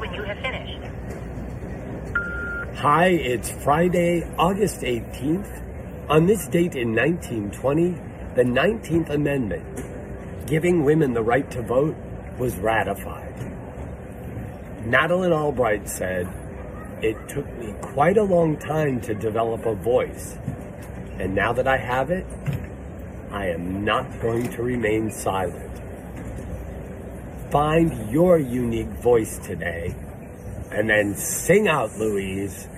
when you have finished. Hi, it's Friday, August 18th. On this date in 1920, the 19th Amendment, giving women the right to vote, was ratified. Madeleine Albright said, It took me quite a long time to develop a voice, and now that I have it, I am not going to remain silent. Find your unique voice today, and then sing out, Louise.